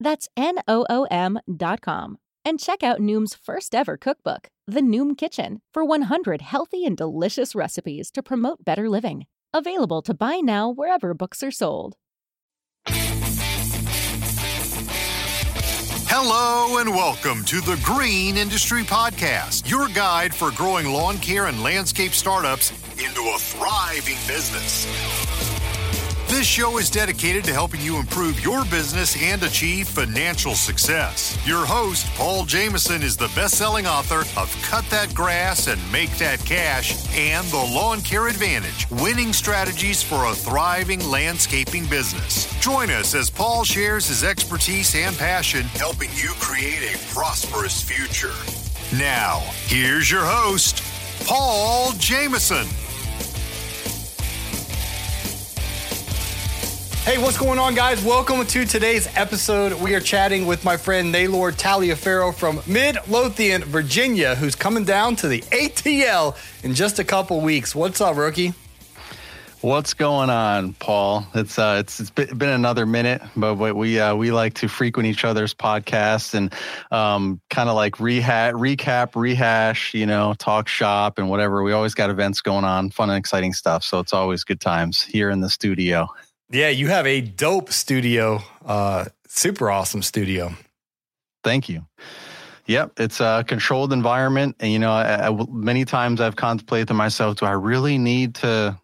That's N O O M.com. And check out Noom's first ever cookbook, The Noom Kitchen, for 100 healthy and delicious recipes to promote better living. Available to buy now wherever books are sold. Hello and welcome to the Green Industry Podcast, your guide for growing lawn care and landscape startups into a thriving business. This show is dedicated to helping you improve your business and achieve financial success. Your host, Paul Jamison, is the best selling author of Cut That Grass and Make That Cash and The Lawn Care Advantage Winning Strategies for a Thriving Landscaping Business. Join us as Paul shares his expertise and passion, helping you create a prosperous future. Now, here's your host, Paul Jamison. Hey, what's going on, guys? Welcome to today's episode. We are chatting with my friend Naylor Taliaferro from Midlothian, Virginia, who's coming down to the ATL in just a couple weeks. What's up, rookie? What's going on, Paul? It's uh, it's it's been another minute, but we uh, we like to frequent each other's podcasts and um, kind of like rehat, recap, rehash, you know, talk shop and whatever. We always got events going on, fun and exciting stuff. So it's always good times here in the studio. Yeah, you have a dope studio, uh, super awesome studio. Thank you. Yep, it's a controlled environment, and you know, I, I, many times I've contemplated to myself, do I really need to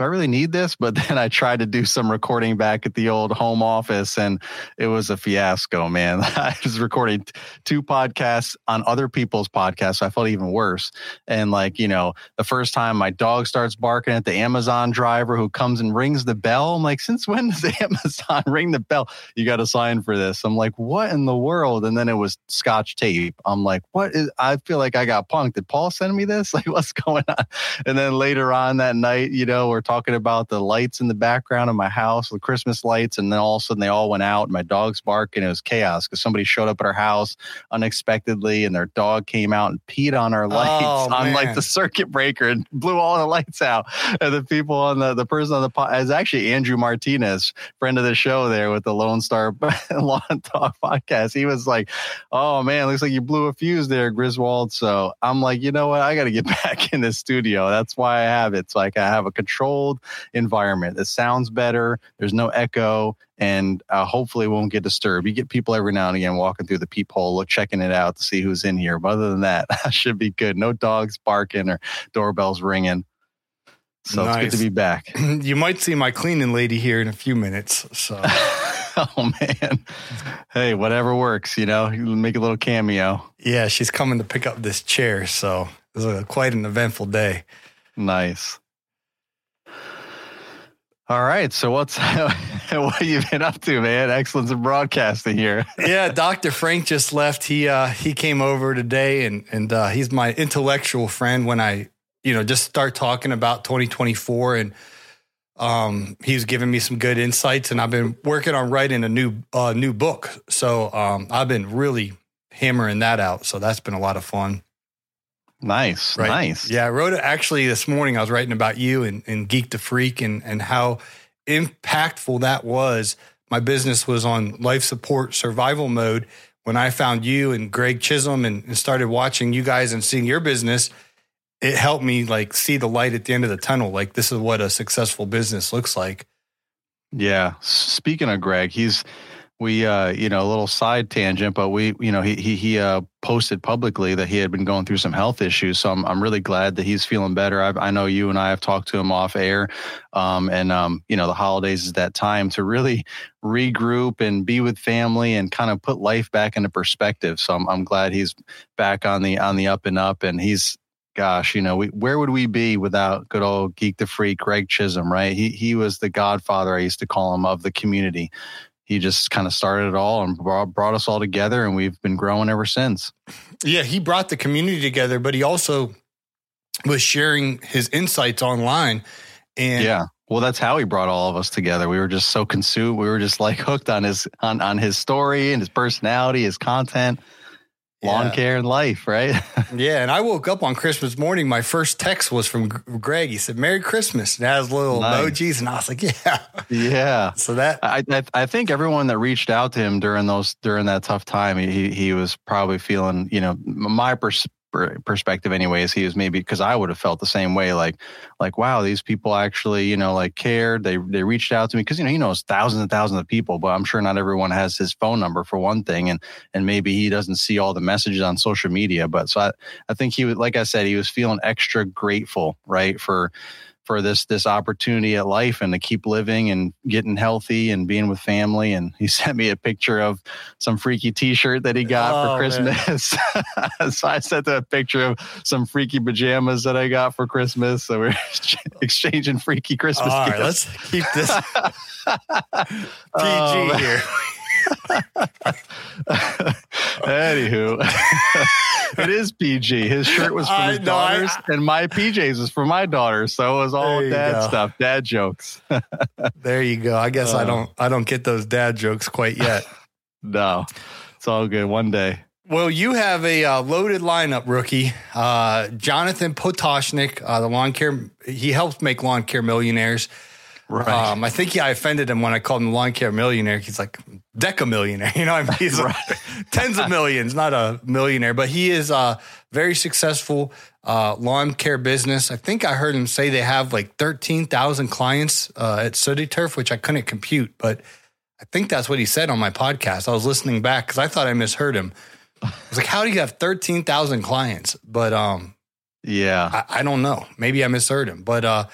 do I really need this? But then I tried to do some recording back at the old home office and it was a fiasco, man. I was recording two podcasts on other people's podcasts. So I felt even worse. And like, you know, the first time my dog starts barking at the Amazon driver who comes and rings the bell. I'm like, since when does Amazon ring the bell? You got to sign for this. I'm like, what in the world? And then it was scotch tape. I'm like, what is, I feel like I got punked. Did Paul send me this? Like, what's going on? And then later on that night, you know, we're talking about the lights in the background of my house, the Christmas lights, and then all of a sudden they all went out. And my dog's barking. It was chaos because somebody showed up at our house unexpectedly, and their dog came out and peed on our lights oh, on like the circuit breaker and blew all the lights out. And the people on the the person on the pod is actually Andrew Martinez, friend of the show there with the Lone Star Lawn Talk podcast. He was like, "Oh man, looks like you blew a fuse there, Griswold." So I'm like, you know what? I got to get back in the studio. That's why I have it. So like, I can have a controlled environment. It sounds better. There's no echo, and uh, hopefully won't get disturbed. You get people every now and again walking through the peephole, look, checking it out to see who's in here. But other than that, I should be good. No dogs barking or doorbells ringing. So nice. it's good to be back. you might see my cleaning lady here in a few minutes. So. oh man. Hey, whatever works, you know, make a little cameo. Yeah, she's coming to pick up this chair, so it was quite an eventful day. Nice. All right. So what's what you been up to, man? Excellence in broadcasting here. yeah, Dr. Frank just left. He uh he came over today and and uh he's my intellectual friend when I, you know, just start talking about 2024 and um he's giving me some good insights and I've been working on writing a new uh new book. So um I've been really hammering that out. So that's been a lot of fun. Nice, right? nice. Yeah, I wrote it actually this morning. I was writing about you and, and Geek to Freak and and how impactful that was. My business was on life support survival mode when I found you and Greg Chisholm and, and started watching you guys and seeing your business. It helped me like see the light at the end of the tunnel. Like this is what a successful business looks like. Yeah. Speaking of Greg, he's we uh you know a little side tangent but we you know he he he uh posted publicly that he had been going through some health issues. So i'm, I'm really glad that he's feeling better. I've, i know you and i have talked to him off air um and um you know the holidays is that time to really regroup and be with family and kind of put life back into perspective. So i'm, I'm glad he's back on the on the up and up and he's gosh, you know, we, where would we be without good old geek the freak Greg Chisholm, right? He he was the godfather I used to call him of the community he just kind of started it all and brought, us all together and we've been growing ever since. Yeah he brought the community together but he also was sharing his insights online and yeah. Well that's how he brought all of us together. We were just so consumed we were just like hooked on his on, on his story and his personality his content lawn yeah. care and life, right? yeah. And I woke up on Christmas morning. My first text was from Greg. He said, Merry Christmas. And has little nice. emojis. And I was like, yeah. Yeah. So that I, I, I think everyone that reached out to him during those during that tough time, he he was probably feeling, you know, my pers- perspective anyways he was maybe because i would have felt the same way like like wow these people actually you know like cared. They they reached out to me because you know he knows thousands and thousands of people but i'm sure not everyone has his phone number for one thing and and maybe he doesn't see all the messages on social media but so i i think he was like i said he was feeling extra grateful right for for this this opportunity at life and to keep living and getting healthy and being with family. And he sent me a picture of some freaky T-shirt that he got oh, for Christmas. so I sent a picture of some freaky pajamas that I got for Christmas. So we're exchanging freaky Christmas. All right, let's keep this PG oh, here. Anywho, it is PG. His shirt was for his daughters, I, and my PJs is for my daughter. So it was all dad stuff, dad jokes. there you go. I guess uh, I don't I don't get those dad jokes quite yet. no, it's all good. One day. Well, you have a uh, loaded lineup, rookie. Uh, Jonathan Potoshnik, uh, the lawn care. He helps make lawn care millionaires. Right. Um, I think yeah, I offended him when I called him lawn care millionaire. He's like deca millionaire. You know, I mean, he's right. like tens of millions, not a millionaire, but he is a very successful uh, lawn care business. I think I heard him say they have like thirteen thousand clients uh, at Sooty Turf, which I couldn't compute, but I think that's what he said on my podcast. I was listening back because I thought I misheard him. I was like, "How do you have thirteen thousand clients?" But um, yeah, I, I, don't know. Maybe I misheard him, but uh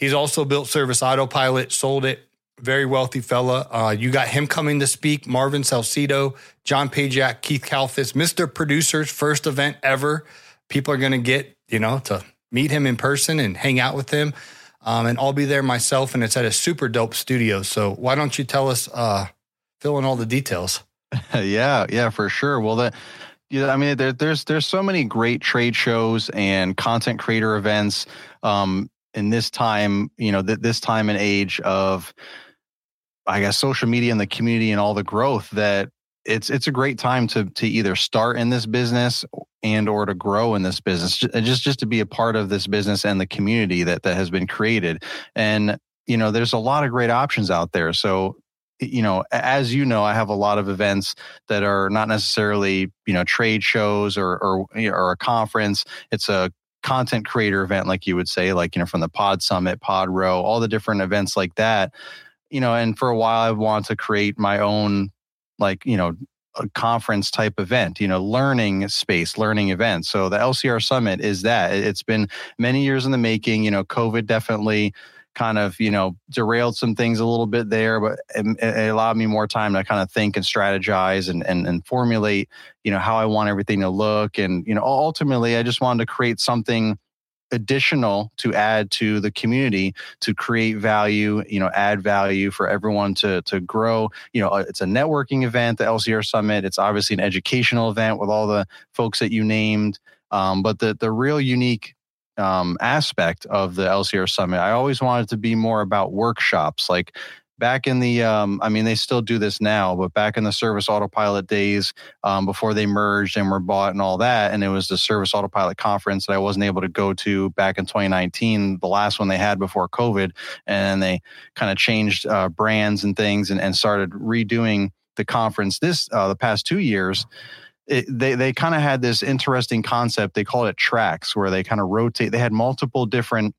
He's also built Service Autopilot, sold it. Very wealthy fella. Uh, you got him coming to speak. Marvin Salcido, John Pajak, Keith Kalfas, Mr. Producer's first event ever. People are going to get, you know, to meet him in person and hang out with him. Um, and I'll be there myself, and it's at a super dope studio. So why don't you tell us, uh, fill in all the details? yeah, yeah, for sure. Well, that yeah, I mean, there, there's there's so many great trade shows and content creator events. Um, in this time, you know, th- this time and age of, I guess, social media and the community and all the growth that it's it's a great time to to either start in this business and or to grow in this business just just to be a part of this business and the community that that has been created. And you know there's a lot of great options out there. So you know as you know i have a lot of events that are not necessarily you know trade shows or or, or a conference. It's a content creator event, like you would say, like, you know, from the Pod Summit, Pod Row, all the different events like that, you know, and for a while I want to create my own, like, you know, a conference type event, you know, learning space, learning event. So the LCR Summit is that. It's been many years in the making. You know, COVID definitely kind of you know derailed some things a little bit there but it, it, allowed me more time to kind of think and strategize and, and and formulate you know how i want everything to look. And you know ultimately i just wanted to create something additional to add to the community to create value you know add value for everyone to to grow. You know it's a networking event the lcr summit. It's obviously an educational event with all the folks that you named. Um, but the the real unique um, aspect of the LCR Summit. I always wanted to be more about workshops. Like back in the, um, I mean, they still do this now, but back in the Service Autopilot days um, before they merged and were bought and all that, and it was the Service Autopilot conference that I wasn't able to go to back in 2019, the last one they had before COVID, and they kind of changed uh, brands and things and, and started redoing the conference this uh, the past two years they they kind of had this interesting concept. They called it tracks, where they kind of rotate. They had multiple different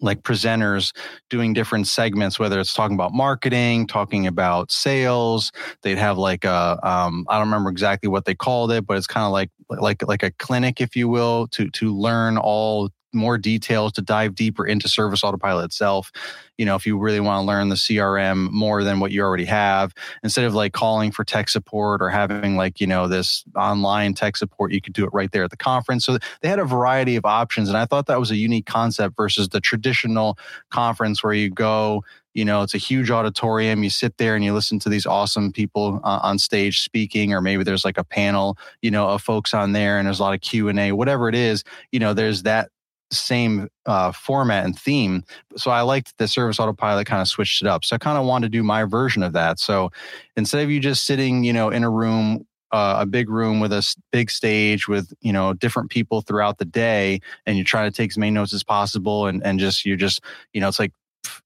like presenters doing different segments, whether it's talking about marketing, talking about sales. They'd have like a, um, I don't remember exactly what they called it, but it's kind of like like like a clinic, if you will, to to learn all more details to dive deeper into service autopilot itself you know if you really want to learn the crm more than what you already have instead of like calling for tech support or having like you know this online tech support you could do it right there at the conference. So they had a variety of options and i thought that was a unique concept versus the traditional conference where you go you know it's a huge auditorium you sit there and you listen to these awesome people uh, on stage speaking or maybe there's like a panel you know of folks on there and there's a lot of q&a whatever it is you know there's that same uh, format and theme. So I liked the service autopilot kind of switched it up. So I kind of wanted to do my version of that. So instead of you just sitting, you know, in a room, uh, a big room with a big stage with you know different people throughout the day, and you try to take as many notes as possible, and and just you just you know it's like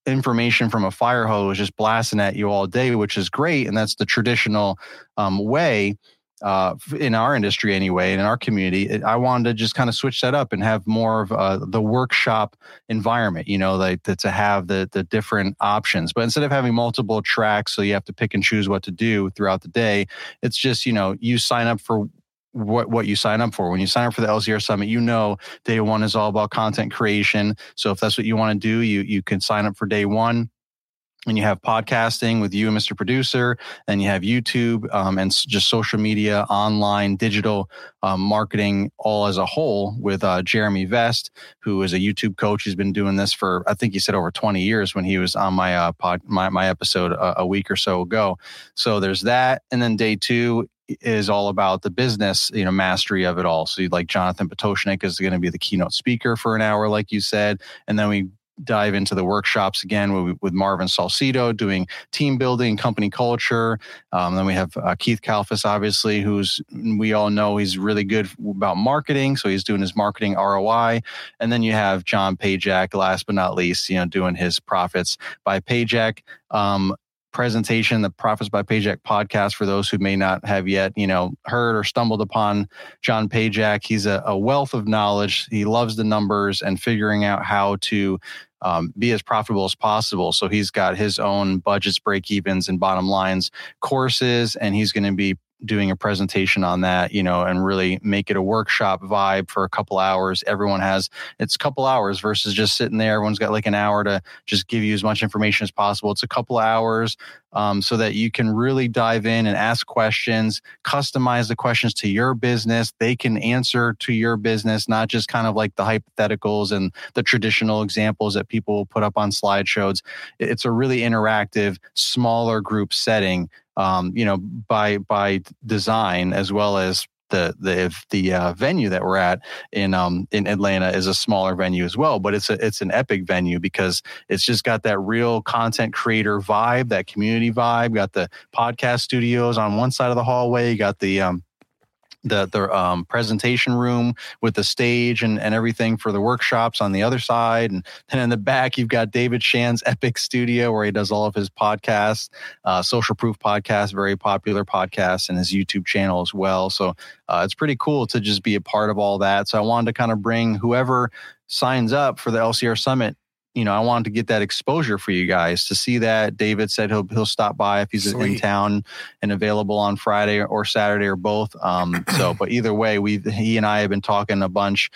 information from a fire hose just blasting at you all day, which is great, and that's the traditional um, way uh, in our industry anyway, in our community, it, I wanted to just kind of switch that up and have more of uh, the workshop environment, you know, like to have the the different options. But instead of having multiple tracks, so you have to pick and choose what to do throughout the day, it's just you know you sign up for what what you sign up for. When you sign up for the LCR Summit, you know day one is all about content creation. So if that's what you want to do, you you can sign up for day one and you have podcasting with you and Mr. Producer, and you have YouTube um, and just social media, online, digital um, marketing, all as a whole with uh, Jeremy Vest, who is a YouTube coach. He's been doing this for I think he said over 20 years when he was on my uh, pod my my episode a, a week or so ago. So there's that, and then day two is all about the business, you know, mastery of it all. So like Jonathan Potoshnik is going to be the keynote speaker for an hour, like you said, and then we dive into the workshops again with, with Marvin Salcido doing team building, company culture. Um, then we have uh, Keith Kalfas, obviously, who's we all know he's really good about marketing, so he's doing his marketing ROI. And then you have John Pajak, last but not least, you know, doing his profits by Pajak. Um, presentation, the Profits by Pajak podcast, for those who may not have yet, you know, heard or stumbled upon John Pajak. He's a, a wealth of knowledge. He loves the numbers and figuring out how to um, be as profitable as possible. So he's got his own budgets, break evens, and bottom lines courses, and he's going to be doing a presentation on that, you know, and really make it a workshop vibe for a couple hours. Everyone has it's a couple hours versus just sitting there. Everyone's got like an hour to just give you as much information as possible. It's a couple hours um, so that you can really dive in and ask questions, customize the questions to your business. They can answer to your business, not just kind of like the hypotheticals and the traditional examples that people will put up on slideshows. It's a really interactive, smaller group setting um, you know, by by design as well as the the the uh, venue that we're at in um in Atlanta is a smaller venue as well, but it's a it's an epic venue because it's just got that real content creator vibe, that community vibe. Got the podcast studios on one side of the hallway. You got the um the the um, presentation room with the stage and, and everything for the workshops on the other side, and then in the back you've got David Shands' Epic Studio where he does all of his podcasts, uh, Social Proof podcast, very popular podcast, and his YouTube channel as well. So uh, it's pretty cool to just be a part of all that. So I wanted to kind of bring whoever signs up for the LCR Summit you know, I wanted to get that exposure for you guys to see that. David said he'll he'll stop by if he's Sweet. in town and available on Friday or Saturday or both. Um, so, but either way, we he and I have been talking a bunch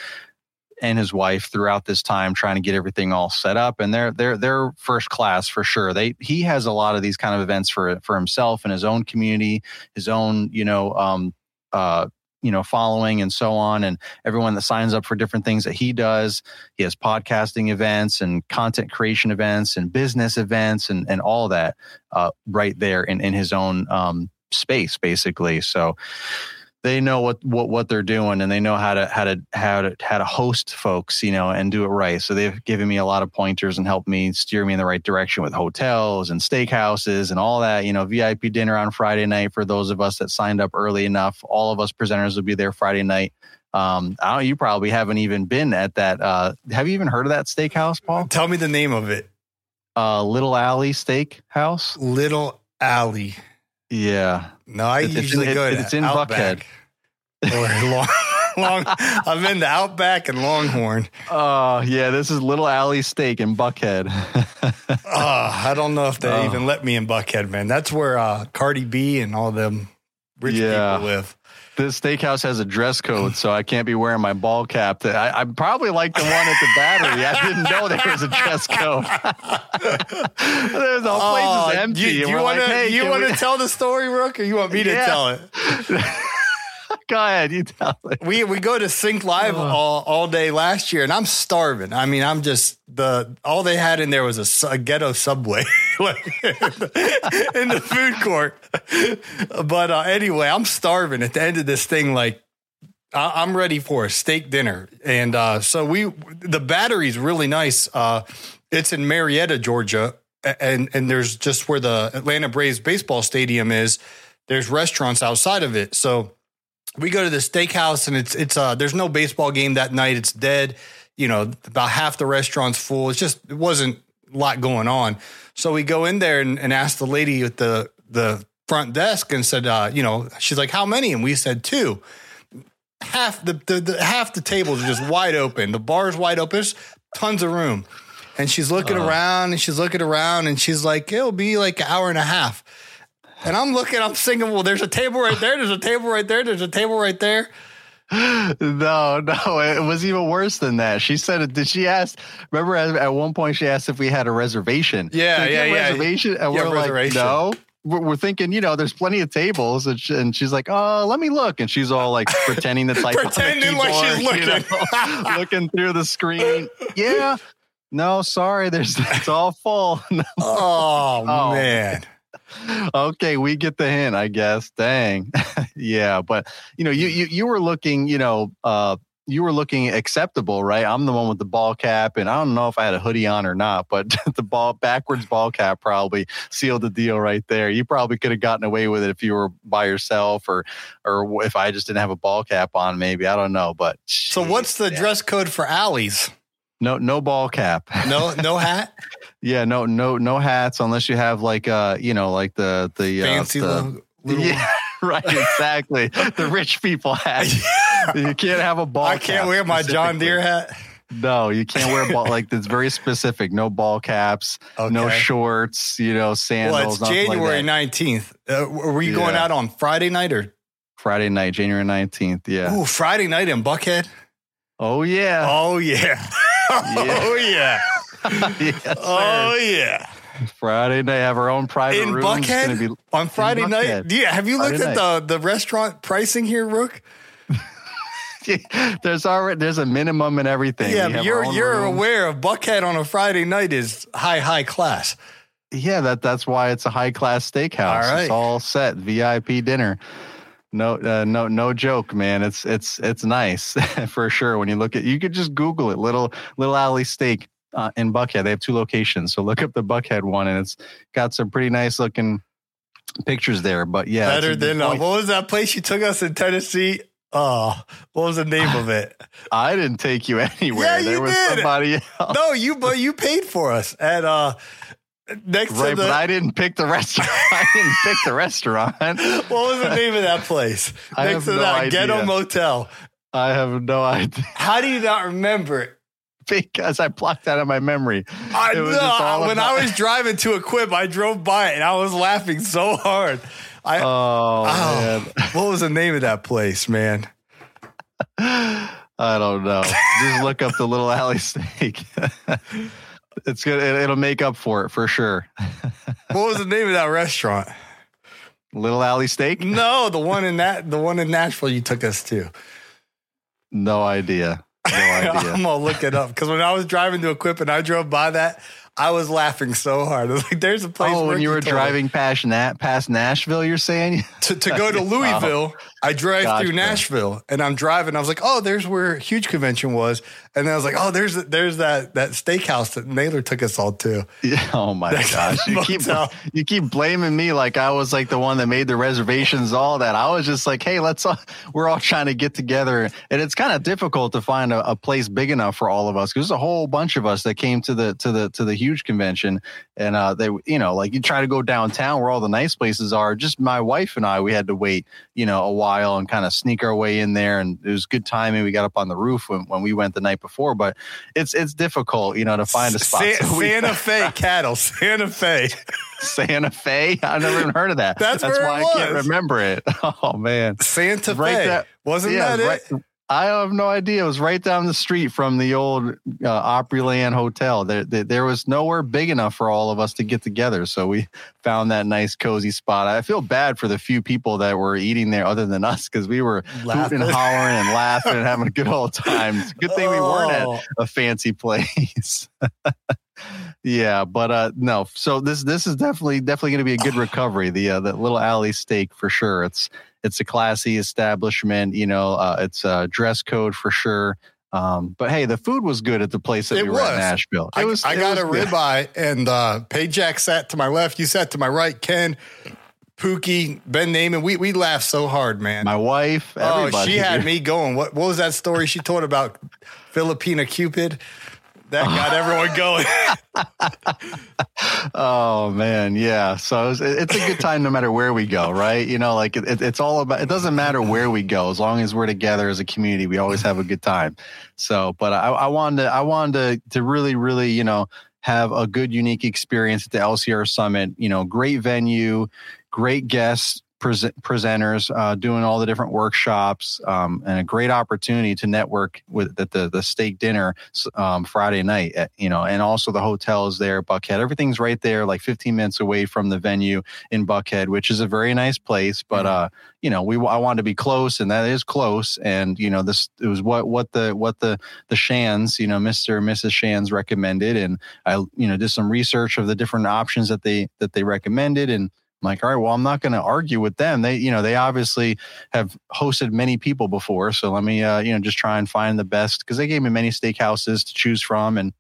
and his wife throughout this time trying to get everything all set up and they're they're they're first class for sure they he has a lot of these kind of events for for himself and his own community his own you know um uh you know following and so on and everyone that signs up for different things that he does. He has podcasting events and content creation events and business events and and all that uh, right there in in his own um, space basically. So they know what, what what they're doing and they know how to how to how to how to host folks you know and do it right so they've given me a lot of pointers and helped me steer me in the right direction with hotels and steakhouses and all that you know vip dinner on friday night for those of us that signed up early enough all of us presenters will be there friday night um, I don't, you probably haven't even been at that. Uh, have you even heard of that steakhouse, Paul? Tell me the name of it. Uh, Little Alley Steakhouse. Little Alley. Yeah. No, I it's usually in, go it, to It's in Outback Buckhead. or Long, Long, I've been to Outback and Longhorn. Oh yeah, this is Little Alley Steak in Buckhead. uh, I don't know if they oh. even let me in Buckhead, man. That's where uh, Cardi B and all them rich yeah. people live this steakhouse has a dress code, so I can't be wearing my ball cap. I, am probably like the one at the battery. I didn't know there was a dress code. There's all oh, empty. You, you want to hey, you want to tell the story, Rook, or you want me to yeah. tell it? Go ahead, you tell it. We we go to Sync Live all, all day last year, and I'm starving. I mean, I'm just the all they had in there was a, a ghetto subway like, in the food court. But uh, anyway, I'm starving at the end of this thing. Like I, am ready for a steak dinner, and uh, so we the battery's really nice. Uh, it's in Marietta, Georgia, and and there's just where the Atlanta Braves baseball stadium is. There's restaurants outside of it, so we go to the steakhouse and it's it's uh there's no baseball game that night. It's dead. You know, about half the restaurant's full. It's just it wasn't a lot going on. So we go in there and, and ask the lady at the the front desk and said, uh, you know, she's like, how many? And we said two. Half the, the, the half the tables are just wide open. The bar's wide open. There's tons of room. And she's looking uh, around and she's looking around and she's like, it'll be like an hour and a half. And I'm looking, I'm singing, well, there's a table right there, there's a table right there, there's a table right there. No, no, it was even worse than that. She said, "Did she ask?" Remember, at one point, she asked if we had a reservation. Yeah, yeah, yeah. Reservation, and yeah, we're like, "No." We're thinking, you know, there's plenty of tables, and, she, and she's like, "Oh, let me look," and she's all like pretending to type, pretending like she's looking, you know, looking through the screen. Yeah, no, sorry, there's it's all full. oh, oh man okay, we get the hint, I guess. Dang. yeah, but you know, you you you were looking, you know, uh you were looking acceptable, right? I'm the one with the ball cap, and I don't know if I had a hoodie on or not, but the ball backwards ball cap probably sealed the deal right there. You probably could have gotten away with it if you were by yourself, or or if I just didn't have a ball cap on, maybe I don't know. But so, what's the yeah. dress code for alleys? No, no ball cap. No, no hat. yeah, no, no, no hats unless you have like uh, you know, like the the uh, fancy uh, the, little, yeah, right, exactly. the rich people hat. you can't have a ball. I can't wear my John Deere hat. No, you can't wear ball like that's very specific. No ball caps, okay. no shorts, you know, sandals. Well, it's January nineteenth. Like uh, are we yeah. going out on Friday night or Friday night, January nineteenth? Yeah. Oh, Friday night in Buckhead. Oh yeah. Oh yeah. oh yeah. yes, oh yeah. Friday night, have our own private in room. Buckhead be, on Friday night. Yeah, have you Friday looked night. at the the restaurant pricing here, Rook? there's already there's a minimum and everything. Yeah, you're you're room. aware of Buckhead on a Friday night is high high class. Yeah, that that's why it's a high class steakhouse. All right. It's all set VIP dinner. No, uh, no, no joke, man. It's it's it's nice for sure. When you look at, you could just Google it. Little Little Alley Steak uh, in Buckhead. They have two locations, so look up the Buckhead one, and it's got some pretty nice looking pictures there. But yeah, better than uh, what was that place you took us in Tennessee? Oh, what was the name of it? I didn't take you anywhere. Yeah, there you was did. somebody else. No, you but you paid for us at uh next right, to the, but I didn't pick the restaurant. I didn't pick the restaurant. what was the name of that place? I next to no that idea. ghetto motel. I have no idea. How do you not remember it? Because I blocked that out of my memory. I know. When about- I was driving to Equip, I drove by it and I was laughing so hard. I, oh, oh what was the name of that place, man? I don't know. Just look up the little alley steak. it's good. It'll make up for it for sure. what was the name of that restaurant? Little Alley Steak? No, the one in that the one in Nashville you took us to. No idea. No idea. I'm gonna look it up because when I was driving to Equip and I drove by that, I was laughing so hard. I was like, "There's a place." Oh, when you were driving past that past Nashville, you're saying to, to go to Louisville. oh, I drive gotcha. through Nashville, and I'm driving. I was like, "Oh, there's where Huge Convention was," and then I was like, "Oh, there's there's that that steakhouse that Naylor took us all to." Yeah. Oh my gosh, you keep you keep blaming me like I was like the one that made the reservations. All that I was just like, "Hey, let's all we're all trying to get together," and it's kind of difficult to find a, a place big enough for all of us because there's a whole bunch of us that came to the to the to the Huge huge convention, and uh, they, you know, like you try to go downtown where all the nice places are. Just my wife and I, we had to wait, you know, a while and kind of sneak our way in there, and it was good timing. We got up on the roof when, when we went the night before, but it's it's difficult, you know, to find a spot. Sa- so Santa Fe cattle, Santa Fe. Santa Fe. I've never even heard of that. That's, That's why I can't remember it. Oh man, Santa Fe. That, Wasn't yeah, that right, it? I have no idea. It was right down the street from the old uh, Opryland Hotel. There, there, there, was nowhere big enough for all of us to get together, so we found that nice, cozy spot. I feel bad for the few people that were eating there, other than us, because we were laughing hollering and laughing and having a good old time. Good thing oh. we weren't at oh. a fancy place. yeah, but uh, no. So this this is definitely definitely going to be a good recovery. The uh, the little alley steak for sure. It's it's a classy establishment. You know, uh, it's a dress code for sure. Um, but hey, the food was good at the place that it we were was. at Nashville. It I, was. I got a ribeye, and uh, Pajak sat to my left. You sat to my right. Ken, Pookie, Ben Naaman. We we laughed so hard, man. My wife. Everybody. Oh, she had me going. What what was that story she told about Filipina Cupid? That got everyone going. oh man, yeah. So it's, it's, a good time no matter where we go, right? You know, like it, it's all about. It doesn't matter where we go as long as we're together as a community. We always have a good time. So, but I, I wanted to, I wanted to, to really, really, you know, have a good, unique experience at the LCR Summit. You know, great venue, great guests presenters uh, doing all the different workshops um, and a great opportunity to network with at the the steak dinner um, Friday night at, you know and also the hotels there Buckhead everything's right there like 15 minutes away from the venue in Buckhead which is a very nice place but mm-hmm. uh you know we I wanted to be close and that is close and you know this it was what what the what the the Shands you know Mr. and Mrs. Shands recommended and I you know did some research of the different options that they that they recommended and like, all right, well, I'm not going to argue with them. They, you know, they obviously have hosted many people before. So let me, uh, you know, just try and find the best because they gave me many steakhouses to choose from. And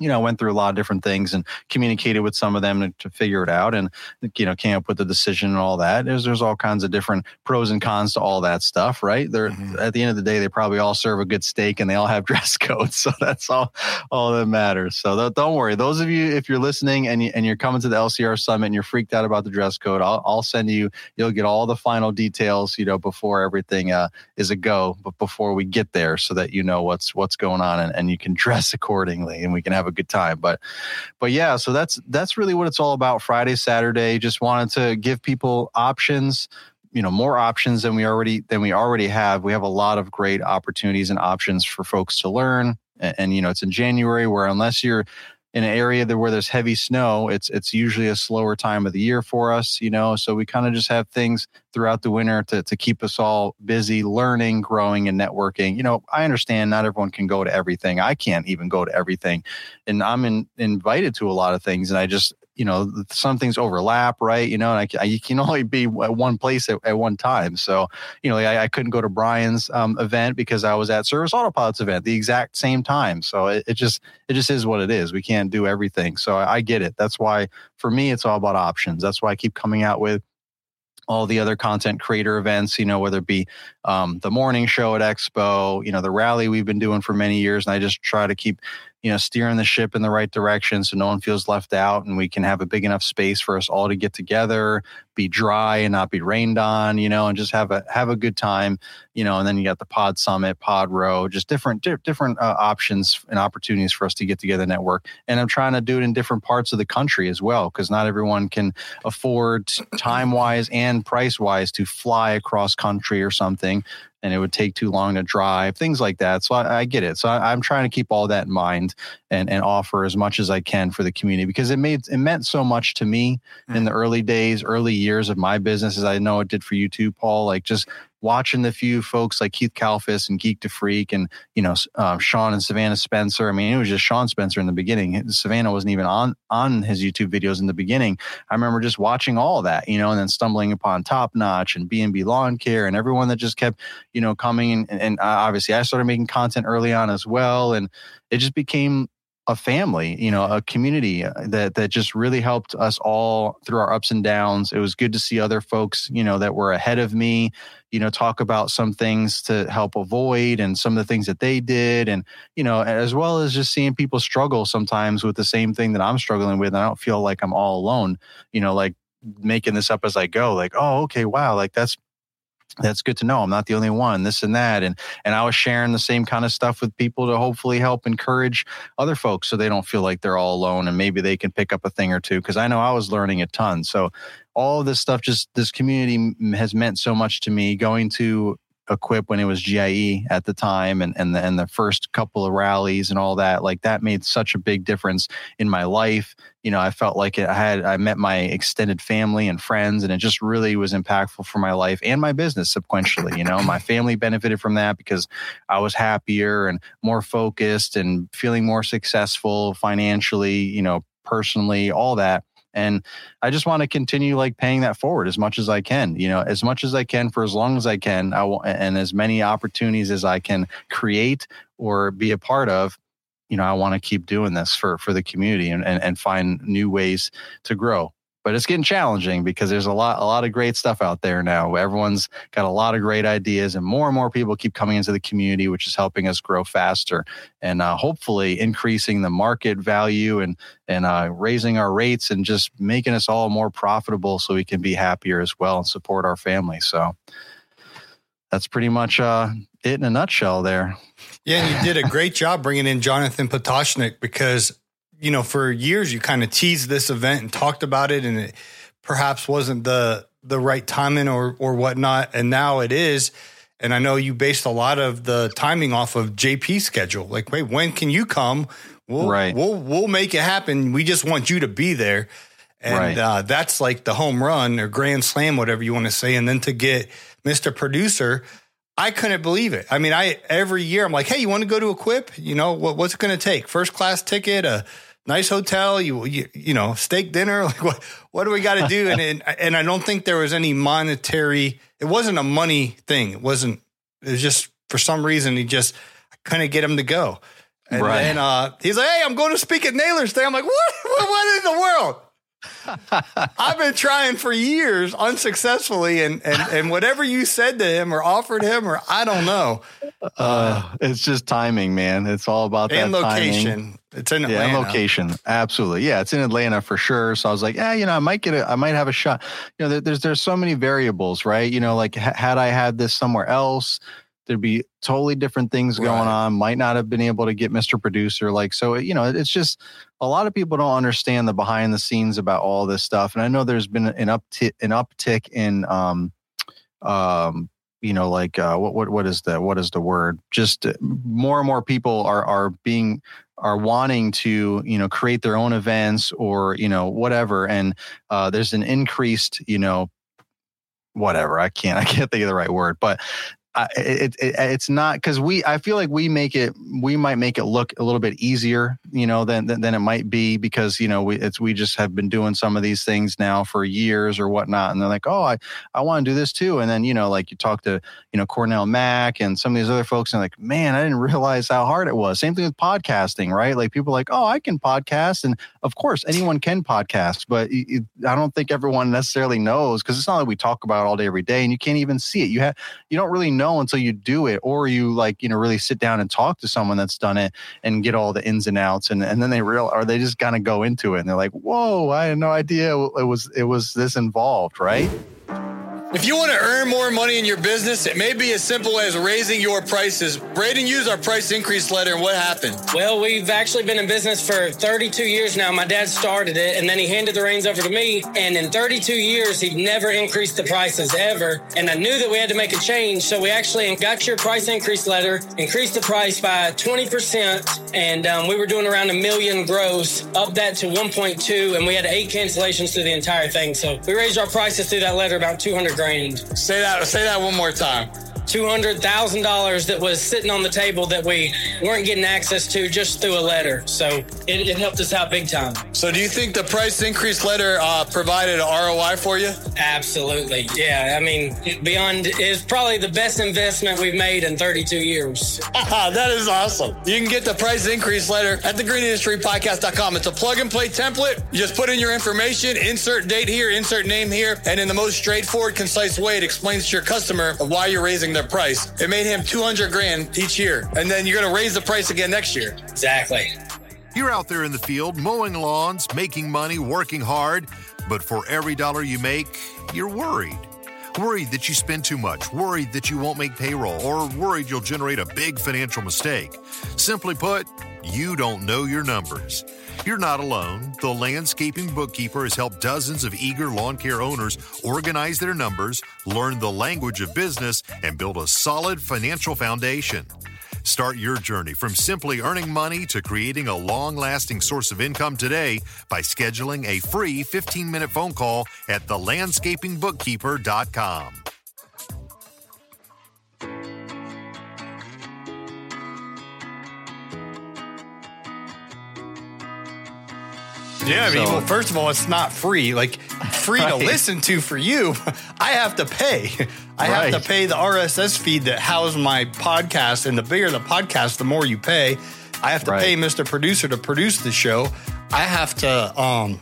you know, went through a lot of different things and communicated with some of them to, to, figure it out and, you know, came up with the decision and all that. There's, there's all kinds of different pros and cons to all that stuff, right? They're mm-hmm. at the end of the day, they probably all serve a good steak and they all have dress codes. So that's all, all that matters. So th- don't worry. Those of you, if you're listening and, you, and you're coming to the LCR summit and you're freaked out about the dress code, I'll, I'll send you, you'll get all the final details, you know, before everything uh, is a go, but before we get there so that you know what's, what's going on and, and you can dress accordingly and we can have a good time. But, but yeah, so that's that's really what it's all about. Friday, Saturday, just wanted to give people options you know more options than we already than we already have we have a lot of great opportunities and options for folks to learn and, and, you know it's in january where unless you're in an area that where there's heavy snow, it's it's usually a slower time of the year for us, you know. So we kind of just have things throughout the winter to to keep us all busy, learning, growing, and networking. You know, I understand not everyone can go to everything. I can't even go to everything, and I'm in, invited to a lot of things, and I just you know some things overlap right? You know and I, I you can only be at one place at, at one time. So you know I, I couldn't go to brian's um, event because i was at service autopods event the exact same time. So it, it, just it just is what it is. We can't do everything. So I, I get it. That's why for me it's all about options. That's why i keep coming out with all the other content creator events, you know, whether it be um, the morning show at Expo, you know, the rally we've been doing for many years. And I just try to keep you know, steering the ship in the right direction so no one feels left out and we can have a big enough space for us all to get together, be dry and not be rained on, you know, and just have a have a good time, you know, and then you got the pod summit, pod row, just different di- different uh, options and opportunities for us to get together and network. And I'm trying to do it in different parts of the country as well because not everyone can afford time-wise and price-wise to fly across country or something and it would take too long to drive, things like that. So I, I get it. So I, am trying to keep all that in mind and, and offer as much as I can for the community because it made it meant so much to me mm. in the early days, early years of my business, as I know it did for you too, Paul. Like just watching the few folks like Keith Kalfas and Geek to Freak and, you know, uh, Sean and Savannah Spencer. I mean, it was just Sean Spencer in the beginning. Savannah wasn't even on, on his YouTube videos in the beginning. I remember just watching all that, you know, and then stumbling upon Top Notch and B&B Lawn Care and everyone that just kept, you know, coming. And, and uh, obviously I started making content early on as well. And it just became a family, you know, a community uh, that that just really helped us all through our ups and downs. It was good to see other folks, you know, that were ahead of me, you know, talk about some things to help avoid and some of the things that they did and, you know, as well as just seeing people struggle sometimes with the same thing that I'm struggling with. And I don't feel like I'm all alone, you know, like making this up as I go, like, oh, okay, wow, like that's that's good to know. I'm not the only one, this and that. And and I was sharing the same kind of stuff with people to hopefully help encourage other folks so they don't feel like they're all alone and maybe they can pick up a thing or two. Cause I know I was learning a ton. So all of this stuff, just this community has meant so much to me. Going to Equip when it was GIE at the time and, and the, and the first couple of rallies and all that, like that made such a big difference in my life. You know, I felt like it, I had, I met my extended family and friends and it just really was impactful for my life and my business sequentially. You know, my family benefited from that because I was happier and more focused and feeling more successful financially, you know, personally, all that and i just want to continue like paying that forward as much as i can you know as much as i can for as long as i can I w- and as many opportunities as i can create or be a part of you know i want to keep doing this for for the community and, and and find new ways to grow but it's getting challenging because there's a lot a lot of great stuff out there now. Everyone's got a lot of great ideas and more and more people keep coming into the community which is helping us grow faster and uh, hopefully increasing the market value and and uh, raising our rates and just making us all more profitable so we can be happier as well and support our family. So that's pretty much uh, it in a nutshell there. Yeah and you did a great job bringing in jonathan potoshnik because you know, for years you kind of teased this event and talked about it, and it perhaps wasn't the the right timing or or whatnot, and now it is. And I know you based a lot of the timing off of JP's schedule. Like, wait, when can you come? We'll right. we'll we'll make it happen. We just want you to be there. And right. uh, that's like the home run or grand slam, whatever you want to say. And then to get Mr. Producer, I couldn't believe it. I mean, I every year I'm like, hey, you want to go to Equip? You know, what, what's it going to take? First class ticket, a nice hotel, you you, you know, steak dinner. Like what what do we got to do? and, and and I don't think there was any monetary. It wasn't a money thing. It wasn't. It was just for some reason he just I couldn't get him to go. And right. then uh, he's like, "Hey, I'm going to speak at Naylor's Day." I'm like, "What? What in the world?" I've been trying for years unsuccessfully, and, and and whatever you said to him or offered him, or I don't know. Uh, it's just timing, man. It's all about and that location. Timing. It's in Atlanta. Yeah, location. Absolutely. Yeah, it's in Atlanta for sure. So I was like, yeah, you know, I might get a, I might have a shot. You know, there, there's there's so many variables, right? You know, like had I had this somewhere else, there'd be totally different things right. going on. Might not have been able to get Mr. Producer. Like, so you know, it's just a lot of people don't understand the behind the scenes about all this stuff. And I know there's been an uptick an uptick in um um you know like uh, what what what is the what is the word just uh, more and more people are are being are wanting to you know create their own events or you know whatever and uh, there's an increased you know whatever i can't i can't think of the right word but it, it, it's not because we i feel like we make it we might make it look a little bit easier you know than than, than it might be because you know we it's we just have been doing some of these things now for years or whatnot. And they're like oh i i want to do this too. And then you know like you talk to you know cornell mack and some of these other folks and like man i didn't realize how hard it was. Same thing with podcasting right? Like people like oh i can podcast. And of course anyone can podcast but it, i don't think everyone necessarily knows because it's not like we talk about it all day every day and you can't even see it. You have you don't really know until you do it or you like you know really sit down and talk to someone that's done it and get all the ins and outs and, and then they real or they just kind of go into it and they're like whoa i had no idea it was it was this involved right if you want to earn more money in your business, it may be as simple as raising your prices. Braden used our price increase letter, and what happened? Well, we've actually been in business for 32 years now. My dad started it, and then he handed the reins over to me. And in 32 years, he'd never increased the prices ever. And I knew that we had to make a change, so we actually got your price increase letter, increased the price by 20%, and um, we were doing around a million gross, up that to 1.2, and we had eight cancellations through the entire thing. So we raised our prices through that letter about 200 grand. Say that. Say that one more time. $200,000 that was sitting on the table that we weren't getting access to just through a letter. So it, it helped us out big time. So, do you think the price increase letter uh, provided an ROI for you? Absolutely. Yeah. I mean, beyond is probably the best investment we've made in 32 years. that is awesome. You can get the price increase letter at thegreenindustrypodcast.com. It's a plug and play template. You just put in your information, insert date here, insert name here, and in the most straightforward, concise way, it explains to your customer why you're raising their price. It made him 200 grand each year, and then you're going to raise the price again next year. Exactly. You're out there in the field mowing lawns, making money, working hard, but for every dollar you make, you're worried. Worried that you spend too much, worried that you won't make payroll, or worried you'll generate a big financial mistake. Simply put, you don't know your numbers. You're not alone. The Landscaping Bookkeeper has helped dozens of eager lawn care owners organize their numbers, learn the language of business, and build a solid financial foundation. Start your journey from simply earning money to creating a long lasting source of income today by scheduling a free 15 minute phone call at thelandscapingbookkeeper.com. Yeah, I mean, So- well, first of all, it's not free. Like free to listen to for you. I have to pay. I have to pay the RSS feed that houses my podcast, and the bigger the podcast, the more you pay. I have to Right. pay Mr. Producer to produce the show. I have to um,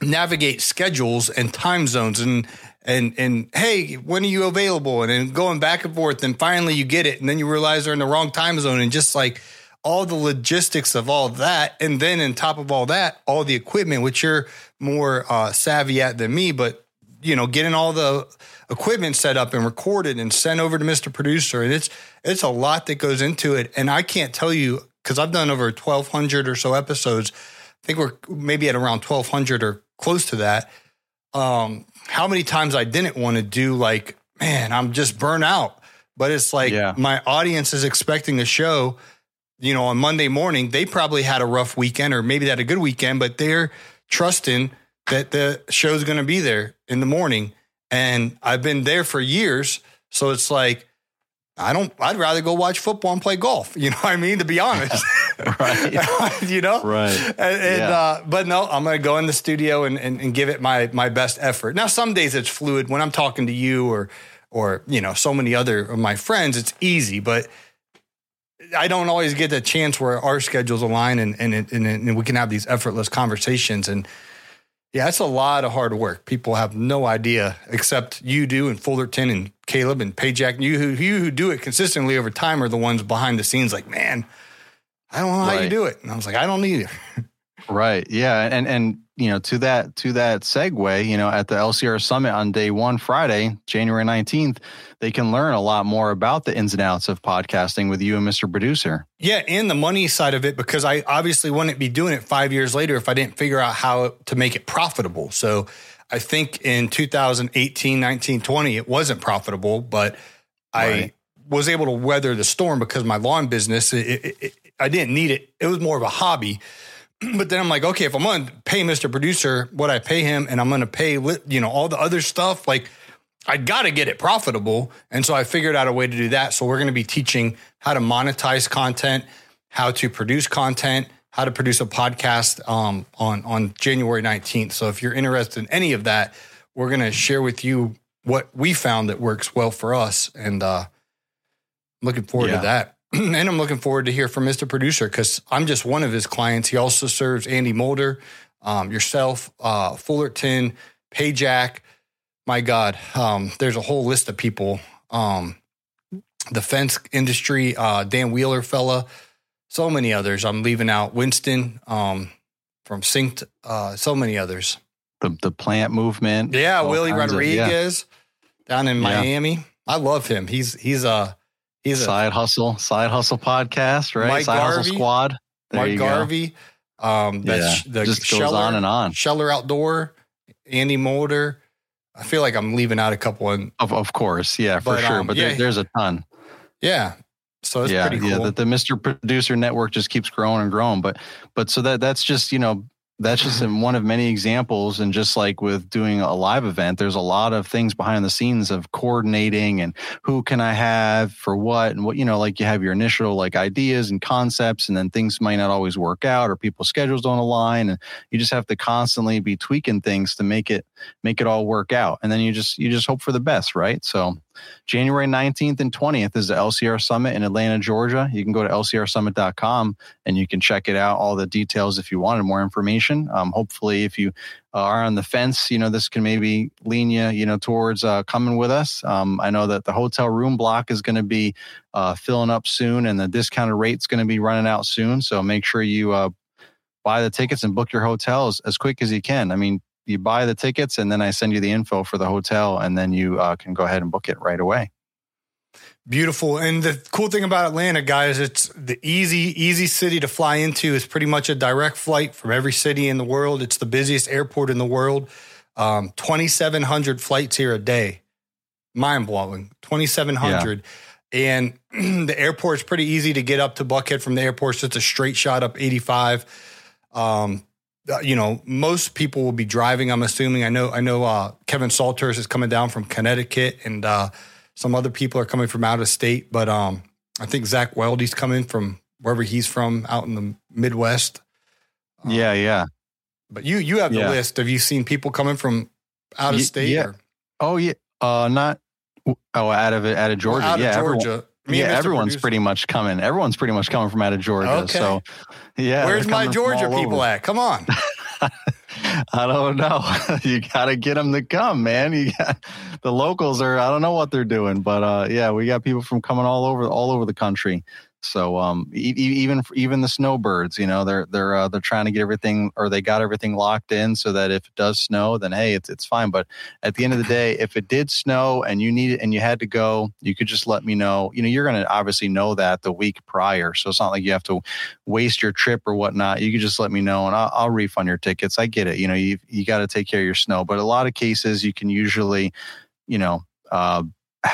navigate schedules and time zones and and and hey, when are you available? And then going back and forth, and finally you get it, and then you realize they're in the wrong time zone, and just like all the logistics of all that, and then on top of all that, all the equipment, which you're more uh, savvy at than me, but you know, getting all the equipment set up and recorded and sent over to Mr. Producer, and it's it's a lot that goes into it, and I can't tell you because I've done over twelve hundred or so episodes. I think we're maybe at around twelve hundred or close to that. Um, how many times I didn't want to do like, man, I'm just burnt out. But it's like Yeah. my audience is expecting the show, you know, on Monday morning. They probably had a rough weekend or maybe they had a good weekend, but they're trusting that the show's going to be there in the morning. And I've been there for years. So it's like, I don't, I'd rather go watch football and play golf. You know what I mean? To be honest. Right. you know? Right. And, and, Yeah. uh, but no, I'm going to go in the studio and, and, and give it my my best effort. Now, some days it's fluid. When I'm talking to you or or you know so many other of my friends, it's easy. But I don't always get the chance where our schedules align and and, and, and we can have these effortless conversations. And yeah, it's a lot of hard work. People have no idea, except you do, and Fullerton and Caleb and Pajak. You who you who do it consistently over time are the ones behind the scenes. Like, man, I don't know how you do it. And I was like, I don't either. Right. Yeah. And and you know, to that to that segue, you know, at the LCR summit on day one, Friday, January 19th, they can learn a lot more about the ins and outs of podcasting with you and Mr. Producer. Yeah, and the money side of it, because I obviously wouldn't be doing it five years later if I didn't figure out how to make it profitable. So I think in 2018, 19, 20, it wasn't profitable, but I was able to weather the storm because my lawn business, it, it, it, I didn't need it. It was more of a hobby. But then I'm like, okay, if I'm going to pay Mr. Producer what I pay him and I'm going to pay, you know, all the other stuff, like I got to get it profitable. And so I figured out a way to do that. So we're going to be teaching how to monetize content, how to produce content, how to produce a podcast um, on, on January 19th. So if you're interested in any of that, we're going to share with you what we found that works well for us. And uh, I'm looking forward Yeah. to that. and I'm looking forward to hear from Mr. Producer because I'm just one of his clients. He also serves Andy Mulder, um, yourself, uh, Fullerton, Pajak. My God, um, there's a whole list of people. Um, the fence industry, uh, Dan Wheeler fella, so many others. I'm leaving out Winston um, from Synced, uh, so many others. The the plant movement. Yeah, Willie kinds of- yeah. Rodriguez down in Yeah. Miami. I love him. He's he's a he's a Side hustle, side hustle podcast, right? Mike side Garvey. hustle squad. There Mark you go. Garvey. Um, that's Yeah, the just goes on and on. Scheller Outdoor, Andy Mulder. I feel like I'm leaving out a couple, and Of of course, yeah, for But, sure. um, but yeah. there, there's a ton. yeah, so it's yeah, pretty cool. yeah. The, the Mr. Producer network just keeps growing and growing. But but so that that's just you know that's just in one of many examples. And just like with doing a live event, there's a lot of things behind the scenes of coordinating and who can I have for what and what, you know, like you have your initial like ideas and concepts, and then things might not always work out or people's schedules don't align. And you just have to constantly be tweaking things to make it, make it all work out. And then you just, you just hope for the best, right? So January 19th and 20th is the LCR Summit in Atlanta, Georgia. You can go to lcrsummit.com and you can check it out, all the details if you wanted more information. Um, hopefully, if you are on the fence, you know, this can maybe lean you, you know, towards uh, coming with us. Um, I know that the hotel room block is going to be uh, filling up soon and the discounted rate's going to be running out soon. So make sure you uh, buy the tickets and book your hotels as quick as you can. I mean, you buy the tickets and then I send you the info for the hotel and then you uh, can go ahead and book it right away. Beautiful. And the cool thing about Atlanta, guys, it's the easy, easy city to fly into. It's pretty much a direct flight from every city in the world. It's the busiest airport in the world. Um, 2,700 flights here a day. Mind blowing. 2,700. Yeah. And the airport's pretty easy to get up to Buckhead from the airport. So it's a straight shot up 85. Um, uh, you know, most people will be driving. I'm assuming. I know. I know. Uh, Kevin Salters is coming down from Connecticut, and uh, some other people are coming from out of state. But um, I think Zach Weldy's coming from wherever he's from, out in the Midwest. Um, yeah, yeah. But you you have the yeah. list. Have you seen people coming from out of state? Yeah. Or? Oh yeah. Uh, not. Oh, out of out of Georgia. Well, out yeah, of Georgia. Everyone, yeah, everyone's producer. pretty much coming. Everyone's pretty much coming from out of Georgia. Okay. So, yeah. Where's my Georgia people over. at? Come on. I don't know. you got to get them to come, man. You got the locals are. I don't know what they're doing, but uh, yeah, we got people from coming all over all over the country. So um, e- even even the snowbirds, you know, they're they're uh, they're trying to get everything, or they got everything locked in, so that if it does snow, then hey, it's it's fine. But at the end of the day, if it did snow and you needed and you had to go, you could just let me know. You know, you're going to obviously know that the week prior, so it's not like you have to waste your trip or whatnot. You could just let me know, and I'll, I'll refund your tickets. I get it. You know, you you got to take care of your snow, but a lot of cases you can usually, you know. Uh,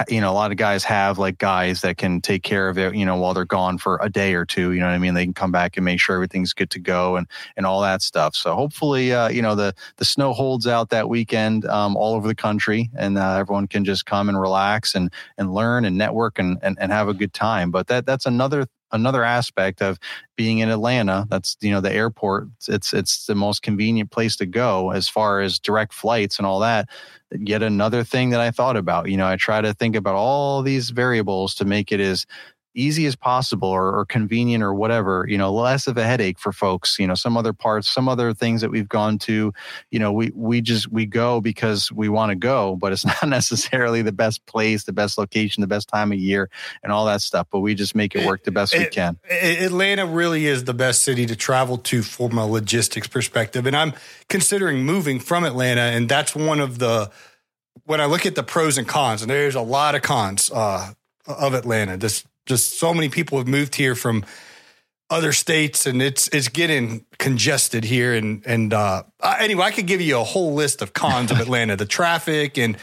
you know, a lot of guys have like guys that can take care of it, you know, while they're gone for a day or two. You know what I mean? They can come back and make sure everything's good to go and and all that stuff. So hopefully, uh, you know, the the snow holds out that weekend um, all over the country, and uh, everyone can just come and relax and and learn and network and, and and have a good time. But that that's another another aspect of being in Atlanta. That's you know the airport. It's it's the most convenient place to go as far as direct flights and all that yet another thing that I thought about. You know, I try to think about all these variables to make it as easy as possible or, or, convenient or whatever you know less of a headache for folks you know some other parts some other things that we've gone to you know we we just we go because we want to go but it's not necessarily the best place the best location the best time of year and all that stuff but we just make it work the best it, we can atlanta really is the best city to travel to from a logistics perspective and i'm considering moving from atlanta and that's one of the when I look at the pros and cons, and there's a lot of cons uh, of Atlanta. Just just so many people have moved here from other states, and it's it's getting congested here. And and uh, anyway, I could give you a whole list of cons of Atlanta, the traffic and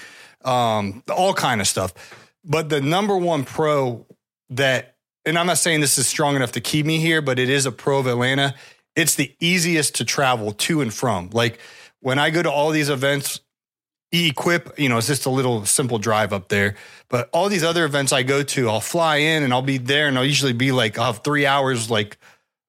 um, all kind of stuff. But the number one pro that, and I'm not saying this is strong enough to keep me here, but it is a pro of Atlanta. It's the easiest to travel to and from. Like when I go to all these events equip you know it's just a little simple drive up there. But all these other events i go to i'll fly in and i'll be there and i'll usually be like i'll have three hours like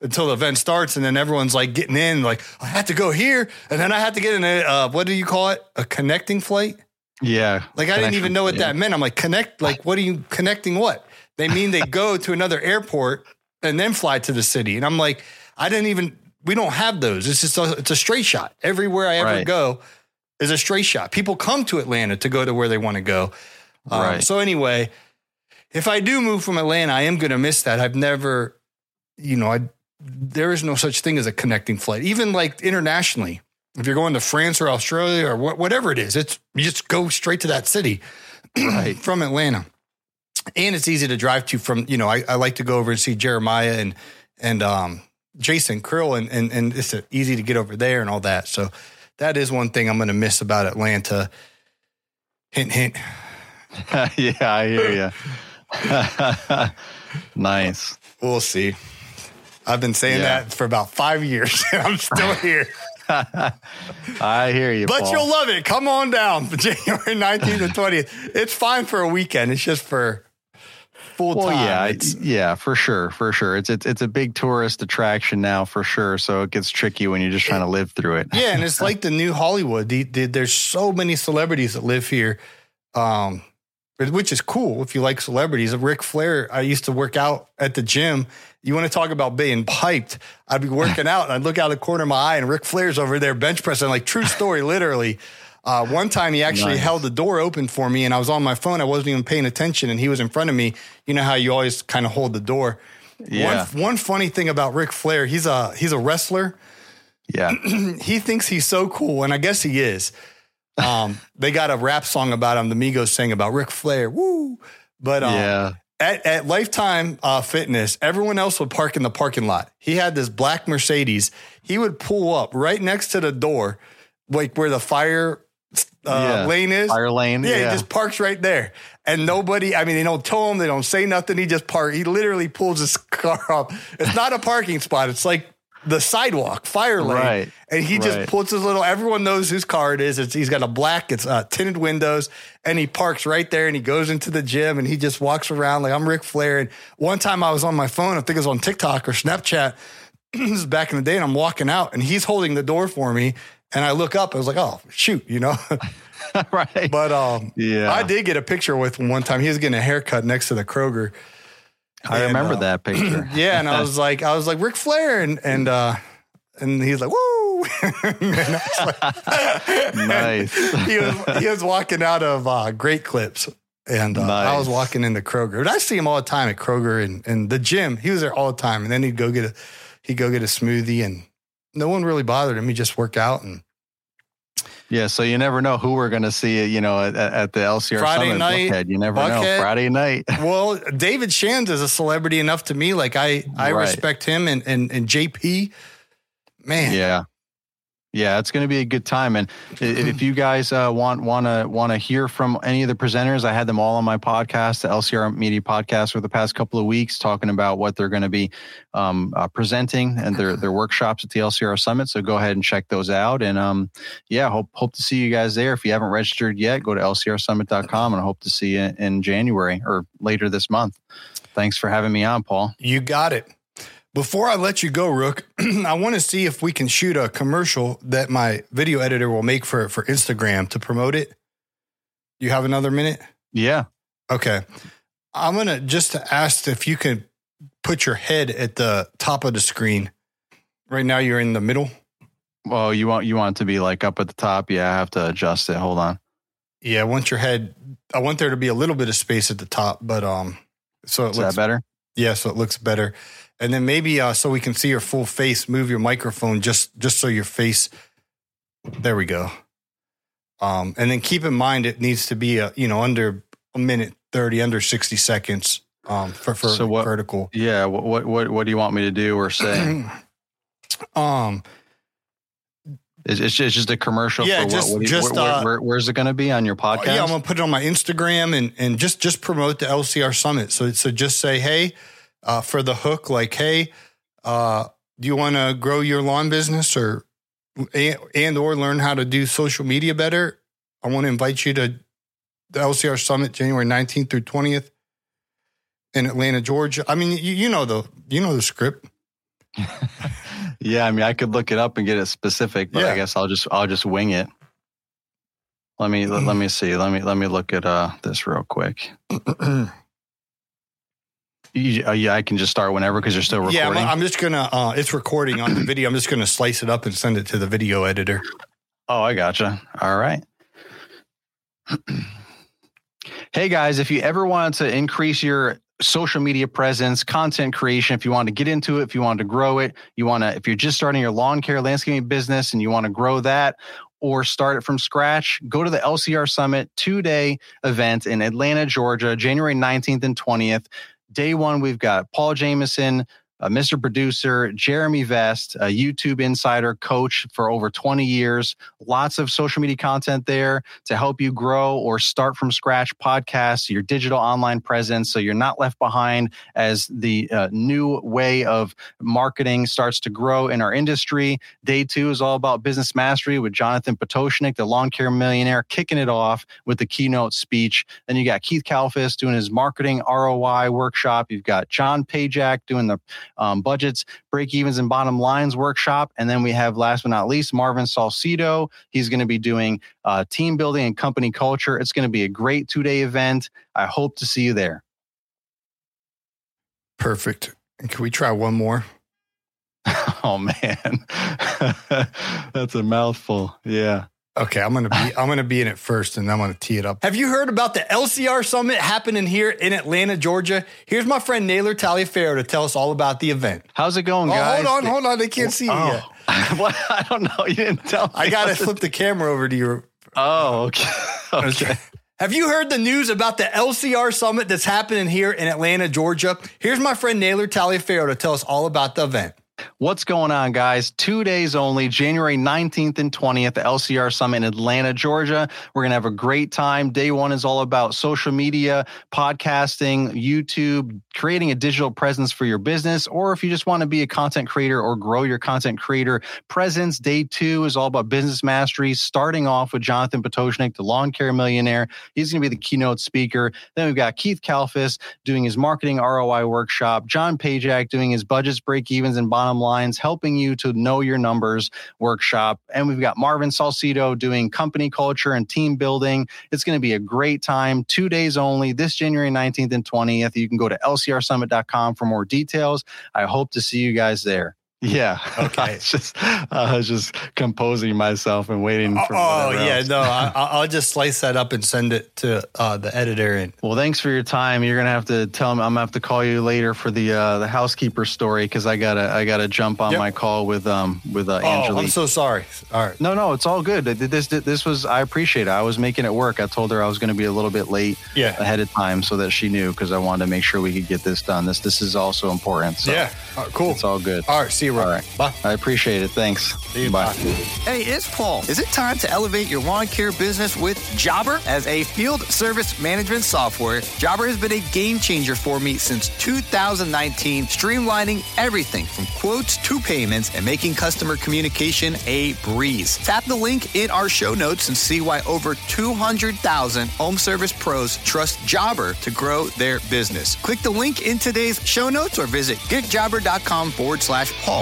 until the event starts and then everyone's like getting in like i have to go here and then i have to get in a uh, what do you call it? A connecting flight? Yeah like i didn't even know what yeah. that meant. I'm like connect like what are you connecting what? They mean they go to another airport and then fly to the city. And i'm like i didn't even we don't have those. It's just a, it's a straight shot. Everywhere i ever right. go is a straight shot. People come to Atlanta to go to where they want to go. Um, right. So anyway, if I do move from Atlanta, I am going to miss that. I've never, you know, I there is no such thing as a connecting flight, even like internationally. If you're going to France or Australia or wh- whatever it is, it's you just go straight to that city right. from Atlanta, and it's easy to drive to. From you know, I, I like to go over and see Jeremiah and and um, Jason Creel, and and and it's easy to get over there and all that. So that is one thing I'm going to miss about Atlanta. Hint, hint. yeah, I hear you. nice. We'll see. I've been saying yeah. that for about five years, and I'm still here. I hear you, but Paul. you'll love it. Come on down January 19th and 20th. It's fine for a weekend. It's just for full well, time. yeah, It's- yeah, for sure, for sure. It's it's it's a big tourist attraction now, for sure. So it gets tricky when you're just trying to live through it. yeah, and it's like the new Hollywood. The, the, there's so many celebrities that live here, um, which is cool if you like celebrities. Ric Flair, I used to work out at the gym. You want to talk about being hyped? I'd be working out and I'd look out of the corner of my eye and Ric Flair's over there bench pressing. Like true story, literally. Uh, one time he actually Nice. held the door open for me and I was on my phone. I wasn't even paying attention and he was in front of me. You know how you always kind of hold the door. Yeah. One, one funny thing about Ric Flair, he's a he's a wrestler Yeah, he thinks he's so cool, and I guess he is. Um, they got a rap song about him. The Migos sang about Ric Flair. Woo! But um, yeah, at, at Lifetime uh, Fitness, everyone else would park in the parking lot. He had this black Mercedes. He would pull up right next to the door, like where the fire uh, Yeah. lane is. fire lane. Yeah, Yeah, he just parks right there. And nobody, I mean, they don't tow him, they don't say nothing. He just park. He literally pulls his car up. It's not a parking spot. It's like the sidewalk, fire lane. Right, And he right. just puts his little, everyone knows whose car it is. It's, he's got a black, it's uh, tinted windows, and he parks right there and he goes into the gym and he just walks around like I'm Ric Flair. And one time I was on my phone, I think it was on TikTok or Snapchat. this is back in the day, and I'm walking out and he's holding the door for me. And I look up, I was like, oh, shoot, you know? right. But um, Yeah. I did get a picture with him one time. He was getting a haircut next to the Kroger. I and, remember uh, that picture. Yeah, and I was like, I was like Ric Flair, and and uh, and he's like, woo. Like- Nice. he was he was walking out of uh, Great Clips, and uh, I was walking into Kroger. And I see him all the time at Kroger and and the gym. He was there all the time, and then he'd go get a he'd go get a smoothie, and no one really bothered him. He just worked out and. Yeah, so you never know who we're going to see, you know, at, at the LCR Friday Summit. night, Buckhead. You never Buckhead. know. Friday night. Well, David Shands is a celebrity enough to me. Like I, I Right. respect him and and and JP. Man, Yeah. Yeah, it's going to be a good time. And if you guys uh, want want to want to hear from any of the presenters, I had them all on my podcast, the LCR Media Podcast, for the past couple of weeks, talking about what they're going to be um, uh, presenting and their their workshops at the LCR Summit. So go ahead and check those out. And um, yeah, hope hope to see you guys there. If you haven't registered yet, go to lcrsummit.com and hope to see you in January or later this month. Thanks for having me on, Paul. You got it. Before I let you go, Rook, I want to see if we can shoot a commercial that my video editor will make for for Instagram to promote it. You have another minute? Yeah. Okay. I'm gonna just ask if you can put your head at the top of the screen. Right now, you're in the middle. Well, you want you want it to be like up at the top. Yeah, I have to adjust it. Hold on. Yeah, I want your head. I want there to be a little bit of space at the top, but um, so it Is looks that better? Yeah, so it looks better. And then maybe uh, so we can see your full face, move your microphone just just so your face. There we go. Um, and then keep in mind it needs to be a you know under a minute thirty, under sixty seconds. Um, for for So what- vertical. Yeah. What, what what what do you want me to do or say? um, It's, it's, just, it's just a commercial. Yeah, for just- what, what you- just, where, uh, where, where's it going to be on your podcast? yeah, I'm gonna put it on my Instagram and and just just promote the LCR summit. So so just say hey, uh, for the hook, like hey, uh, do you want to grow your lawn business or and, and or learn how to do social media better? I want to invite you to the LCR summit January 19th through 20th in Atlanta, Georgia. I mean, you, you know the you know the script. yeah, I mean, I could look it up and get it specific, but Yeah. I guess I'll just I'll just wing it. Let me let, let me see. Let me let me look at uh this real quick. You, uh, yeah, I can just start whenever because you're still yeah, recording. I'm, I'm just gonna. Uh, it's recording on the video. I'm just gonna slice it up and send it to the video editor. Oh, I gotcha. All right. hey guys, if you ever wanted to increase your social media presence, content creation, if you want to get into it, if you want to grow it, you want to, if you're just starting your lawn care landscaping business and you want to grow that or start it from scratch, go to the LCR Summit two day event in Atlanta, Georgia, January 19th and 20th. Day one, we've got Paul Jamison, uh, Mr. Producer, Jeremy Vest, a YouTube insider coach for over 20 years. Lots of social media content there to help you grow or start from scratch podcasts, your digital online presence, so you're not left behind as the uh, new way of marketing starts to grow in our industry. Day two is all about business mastery with Jonathan Potoshnik, the lawn care millionaire, kicking it off with the keynote speech. Then you got Keith Kalfas doing his marketing ROI workshop. You've got John Pajak doing the um, budgets, break evens, and bottom lines workshop. And then we have, last but not least, Marvin Salcido. He's going to be doing uh, team building and company culture. It's going to be a great two day event. I hope to see you there. Perfect. Can we try one more? oh man, that's a mouthful. Yeah. Okay, I'm gonna be I'm gonna be in it first, and then I'm gonna tee it up. Have you heard about the LCR Summit happening here in Atlanta, Georgia? Here's my friend Naylor Taliaferro to tell us all about the event. How's it going, oh, guys? Hold on, hold on. They can't see you oh. yet. well, I don't know. You didn't tell me. I gotta flip the camera over to you. Oh, okay. okay. Have you heard the news about the LCR Summit that's happening here in Atlanta, Georgia? Here's my friend Naylor Taliaferro to tell us all about the event. What's going on, guys? Two days only, January 19th and 20th, the LCR Summit in Atlanta, Georgia. We're going to have a great time. Day one is all about social media, podcasting, YouTube, creating a digital presence for your business, or if you just want to be a content creator or grow your content creator presence. Day two is all about business mastery, starting off with Jonathan Potoshnik, the lawn care millionaire. He's going to be the keynote speaker. Then we've got Keith Kalfas doing his marketing ROI workshop, John Pajak doing his budgets, break evens, and bottom lines, helping you to know your numbers workshop. And we've got Marvin Salcido doing company culture and team building. It's going to be a great time, two days only, this January 19th and 20th. You can go to lcrsummit.com for more details. I hope to see you guys there. Yeah. Okay. I was just I was just composing myself and waiting for. Oh yeah, else. no, I, will just slice that up and send it to uh, the editor. And well, thanks for your time. You're gonna have to tell me. I'm gonna have to call you later for the uh, the housekeeper story because I gotta I gotta jump on yep. my call with um with uh, oh, I'm so sorry. All right. No, no, it's all good. This this was I appreciate it. I was making it work. I told her I was gonna be a little bit late. Yeah. Ahead of time so that she knew because I wanted to make sure we could get this done. This this is also important. So yeah. cool. It's all good. All right. See you. All right. Bye. I appreciate it. Thanks. See you. Bye. Hey, it's Paul. Is it time to elevate your lawn care business with Jobber? As a field service management software, Jobber has been a game changer for me since 2019, streamlining everything from quotes to payments and making customer communication a breeze. Tap the link in our show notes and see why over 200,000 home service pros trust Jobber to grow their business. Click the link in today's show notes or visit getjobber.com forward slash Paul